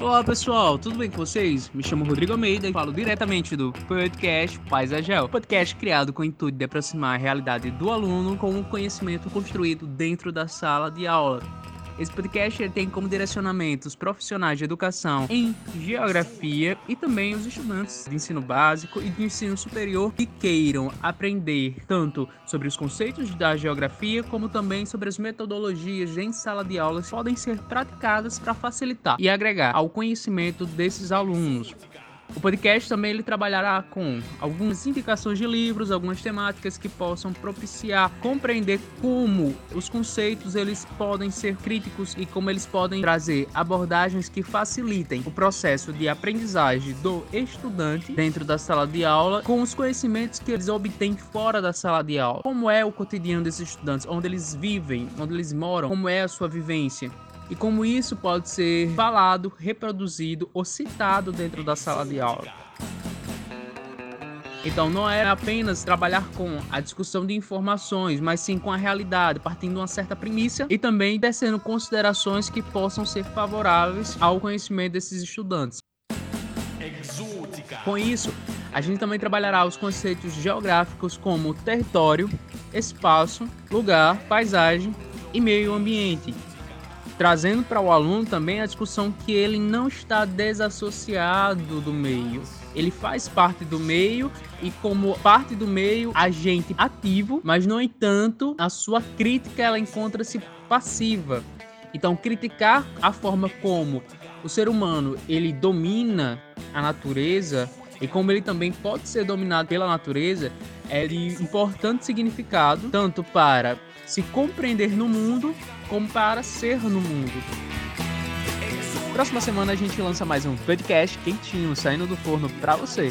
Olá pessoal, tudo bem com vocês? Me chamo Rodrigo Almeida e falo diretamente do podcast Paisagel, podcast criado com o intuito de aproximar a realidade do aluno com o conhecimento construído dentro da sala de aula. Esse podcast tem como direcionamento os profissionais de educação em geografia e também os estudantes de ensino básico e de ensino superior que queiram aprender tanto sobre os conceitos da geografia como também sobre as metodologias em sala de aula que podem ser praticadas para facilitar e agregar ao conhecimento desses alunos. O podcast também ele trabalhará com algumas indicações de livros, algumas temáticas que possam propiciar compreender como os conceitos eles podem ser críticos e como eles podem trazer abordagens que facilitem o processo de aprendizagem do estudante dentro da sala de aula com os conhecimentos que eles obtêm fora da sala de aula. Como é o cotidiano desses estudantes, onde eles vivem, onde eles moram, como é a sua vivência e como isso pode ser falado, reproduzido ou citado dentro da sala de aula. Então não é apenas trabalhar com a discussão de informações, mas sim com a realidade, partindo de uma certa premissa e também tecendo considerações que possam ser favoráveis ao conhecimento desses estudantes. Com isso, a gente também trabalhará os conceitos geográficos como território, espaço, lugar, paisagem e meio ambiente, trazendo para o aluno também a discussão que ele não está desassociado do meio. Ele faz parte do meio e como parte do meio, agente ativo, mas no entanto, a sua crítica ela encontra-se passiva. Então, criticar a forma como o ser humano ele domina a natureza e como ele também pode ser dominado pela natureza é de importante significado tanto para se compreender no mundo como para ser no mundo. Próxima semana a gente lança mais um podcast quentinho saindo do forno para você.